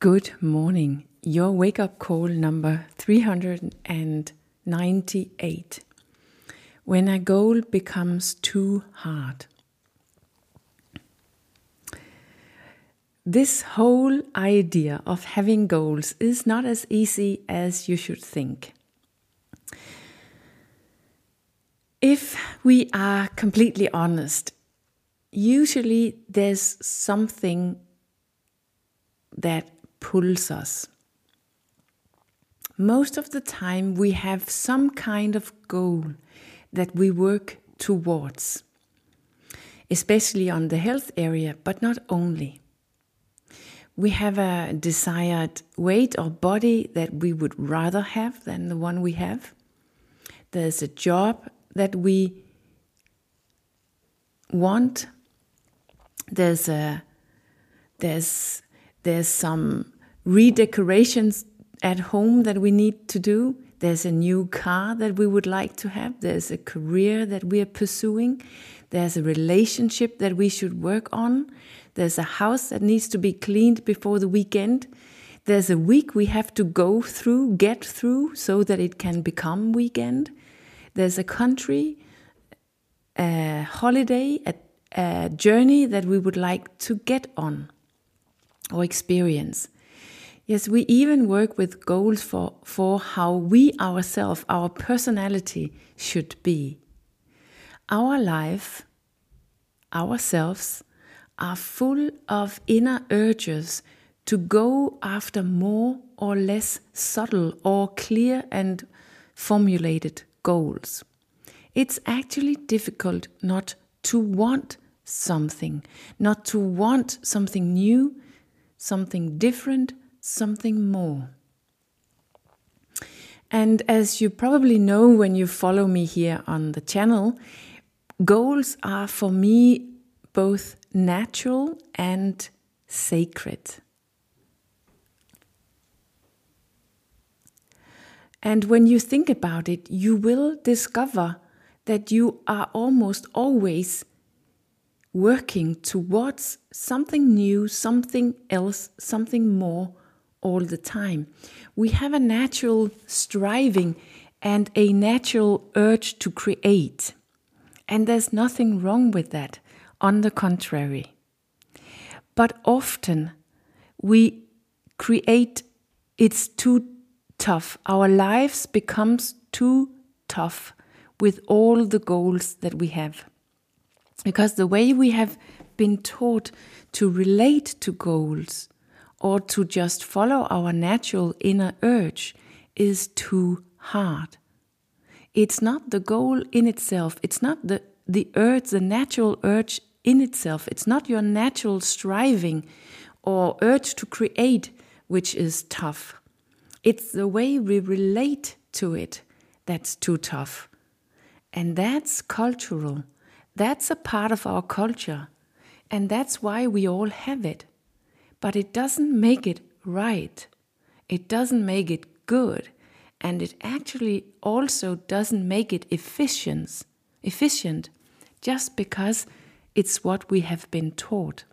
Good morning. Your wake up call number 398. When a goal becomes too hard. This whole idea of having goals is not as easy as you should think. If we are completely honest, usually there's something that pulls us. Most of the time, we have some kind of goal that we work towards, especially on the health area, but not only. We have a desired weight or body that we would rather have than the one we have. There's a job that we want. There's a there's there's some redecorations at home that we need to do. There's a new car that we would like to have. There's a career that we are pursuing. There's a relationship that we should work on. There's a house that needs to be cleaned before the weekend. There's a week we have to go through, get through, so that it can become weekend. There's a country, a holiday, a, a uh, journey that we would like to get on or experience. Yes, we even work with goals for, for how we ourselves, our personality should be. Our life, ourselves, are full of inner urges to go after more or less subtle or clear and formulated goals. It's actually difficult not to want something, not to want something new, something different, something more. And as you probably know when you follow me here on the channel, goals are for me both natural and sacred. And when you think about it, you will discover that you are almost always working towards something new, something else, something more all the time. We have a natural striving and a natural urge to create. And there's nothing wrong with that. On the contrary. But often we create it's too tough. Our lives becomes too tough with all the goals that we have. Because the way we have been taught to relate to goals or to just follow our natural inner urge is too hard. It's not the goal in itself, it's not the, the urge, the natural urge in itself, it's not your natural striving or urge to create which is tough. It's the way we relate to it that's too tough. And that's cultural. That's a part of our culture. And that's why we all have it but it doesn't make it right. It doesn't make it good. And it actually also doesn't make it efficient, efficient just because it's what we have been taught.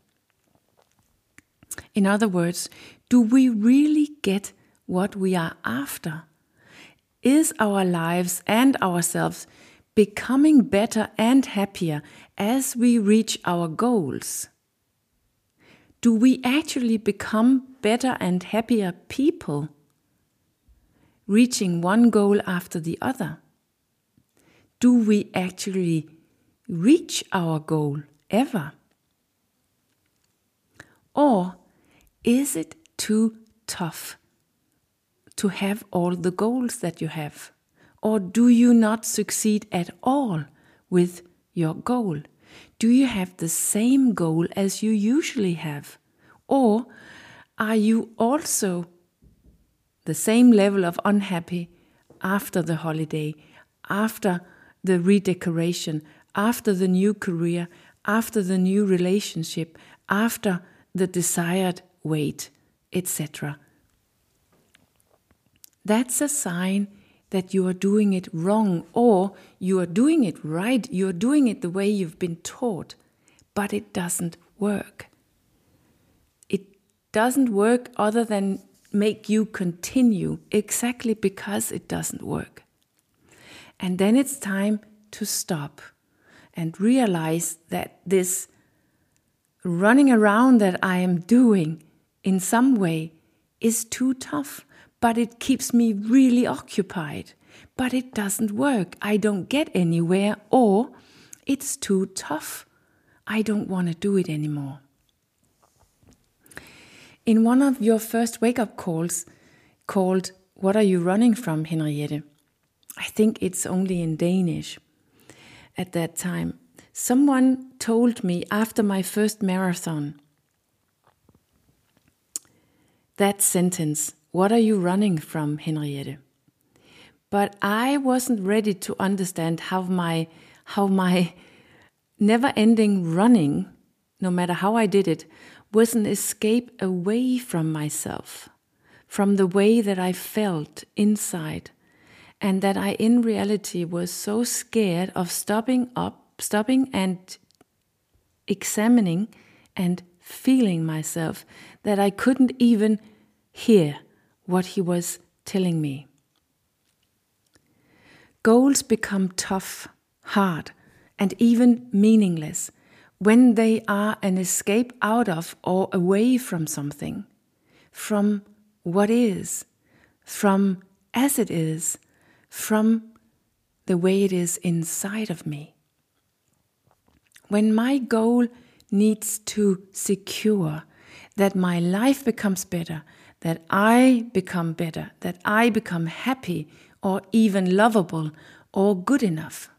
In other words, do we really get what we are after? Is our lives and ourselves becoming better and happier as we reach our goals? do we actually become better and happier people, reaching one goal after the other? Do we actually reach our goal ever? Or is it too tough to have all the goals that you have? Or do you not succeed at all with your goal? Do you have the same goal as you usually have? Or are you also the same level of unhappy after the holiday, after the redecoration, after the new career, after the new relationship, after the desired weight, etc.? That's a sign that you are doing it wrong or you are doing it right, you are doing it the way you've been taught, but it doesn't work It doesn't work other than make you continue exactly because it doesn't work. And then it's time to stop and realize that this running around that I am doing in some way is too tough, but it keeps me really occupied. But it doesn't work. I don't get anywhere, or it's too tough. I don't want to do it anymore. In one of your first wake up calls called What Are You Running From, Henriette? I think it's only in Danish at that time. Someone told me after my first marathon that sentence, What are you running from, Henriette? But I wasn't ready to understand how my how my never ending running, no matter how I did it, was an escape away from myself, from the way that I felt inside, and that I in reality was so scared of stopping up, stopping and examining and feeling myself that I couldn't even hear what he was telling me. Goals become tough, hard, and even meaningless when they are an escape out of or away from something, from what is, from as it is, from the way it is inside of me. When my goal needs to secure that my life becomes better, that I become better, that I become happy or even lovable or good enough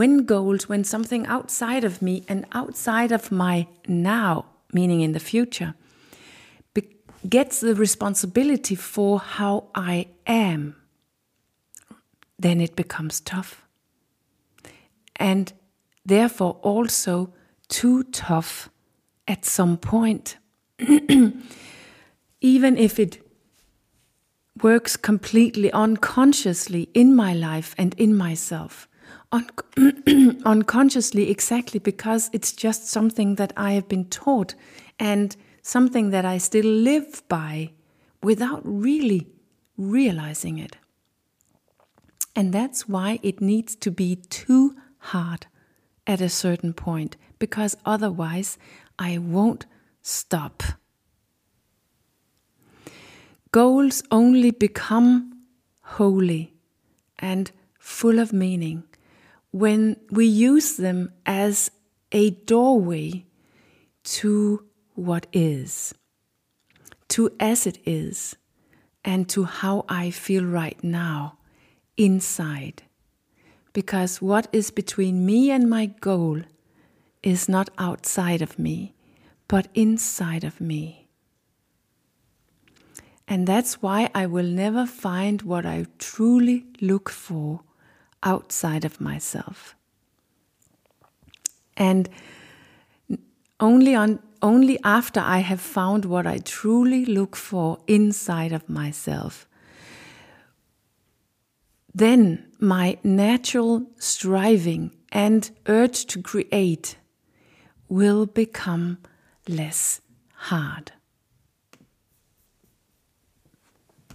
when goals, when something outside of me and outside of my now, meaning in the future, gets the responsibility for how I am, then it becomes tough. And therefore also too tough at some point. Even if it works completely unconsciously in my life and in myself un- unconsciously exactly because it's just something that I have been taught and something that I still live by without really realizing it. And that's why it needs to be too hard at a certain point, because otherwise I won't stop. Goals only become holy and full of meaning when we use them as a doorway to what is, to as it is, and to how I feel right now inside. Because what is between me and my goal is not outside of me, but inside of me. And that's why I will never find what I truly look for outside of myself. And only on only after I have found what I truly look for inside of myself, then my natural striving and urge to create will become less hard.